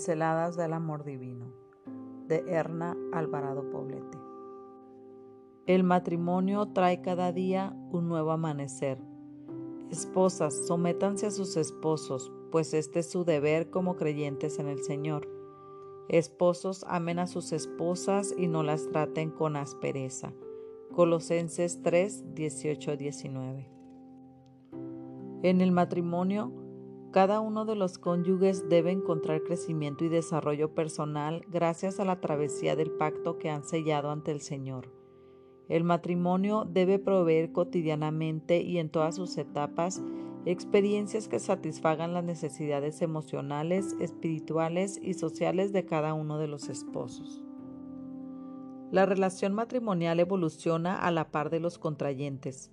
Pinceladas del Amor Divino de Erna Alvarado Poblete. El matrimonio trae cada día un nuevo amanecer. Esposas, sométanse a sus esposos, pues este es su deber como creyentes en el Señor. Esposos, amen a sus esposas y no las traten con aspereza. Colosenses 3, 18, 19. En el matrimonio, cada uno de los cónyuges debe encontrar crecimiento y desarrollo personal gracias a la travesía del pacto que han sellado ante el Señor. El matrimonio debe proveer cotidianamente y en todas sus etapas experiencias que satisfagan las necesidades emocionales, espirituales y sociales de cada uno de los esposos. La relación matrimonial evoluciona a la par de los contrayentes.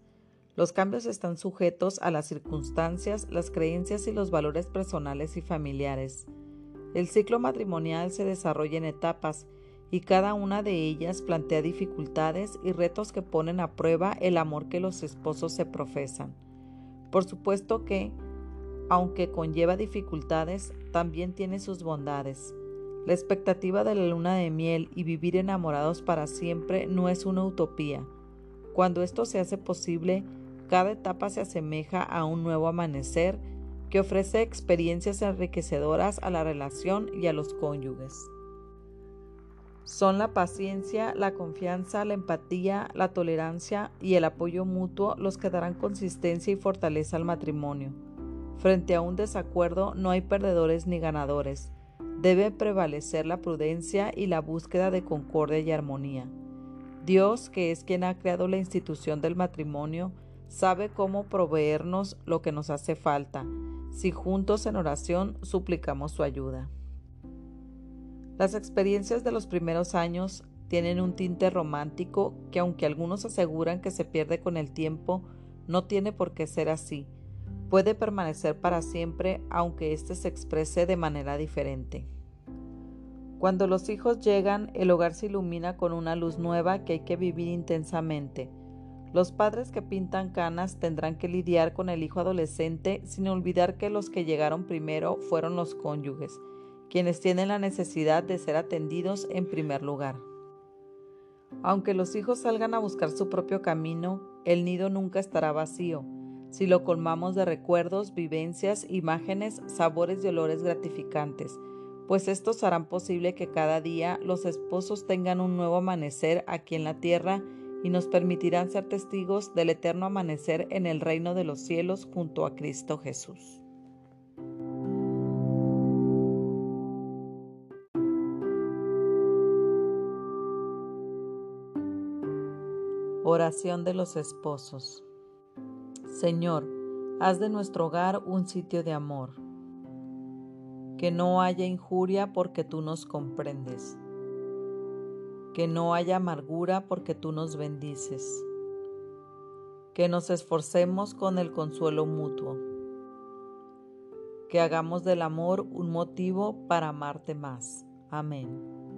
Los cambios están sujetos a las circunstancias, las creencias y los valores personales y familiares. El ciclo matrimonial se desarrolla en etapas y cada una de ellas plantea dificultades y retos que ponen a prueba el amor que los esposos se profesan. Por supuesto que, aunque conlleva dificultades, también tiene sus bondades. La expectativa de la luna de miel y vivir enamorados para siempre no es una utopía. Cuando esto se hace posible, cada etapa se asemeja a un nuevo amanecer que ofrece experiencias enriquecedoras a la relación y a los cónyuges. Son la paciencia, la confianza, la empatía, la tolerancia y el apoyo mutuo los que darán consistencia y fortaleza al matrimonio. Frente a un desacuerdo no hay perdedores ni ganadores. Debe prevalecer la prudencia y la búsqueda de concordia y armonía. Dios, que es quien ha creado la institución del matrimonio, sabe cómo proveernos lo que nos hace falta, si juntos en oración suplicamos su ayuda. Las experiencias de los primeros años tienen un tinte romántico que aunque algunos aseguran que se pierde con el tiempo, no tiene por qué ser así. Puede permanecer para siempre aunque éste se exprese de manera diferente. Cuando los hijos llegan, el hogar se ilumina con una luz nueva que hay que vivir intensamente. Los padres que pintan canas tendrán que lidiar con el hijo adolescente sin olvidar que los que llegaron primero fueron los cónyuges, quienes tienen la necesidad de ser atendidos en primer lugar. Aunque los hijos salgan a buscar su propio camino, el nido nunca estará vacío, si lo colmamos de recuerdos, vivencias, imágenes, sabores y olores gratificantes, pues estos harán posible que cada día los esposos tengan un nuevo amanecer aquí en la tierra y nos permitirán ser testigos del eterno amanecer en el reino de los cielos junto a Cristo Jesús. Oración de los esposos. Señor, haz de nuestro hogar un sitio de amor. Que no haya injuria porque tú nos comprendes que no haya amargura porque tú nos bendices, que nos esforcemos con el consuelo mutuo, que hagamos del amor un motivo para amarte más. Amén.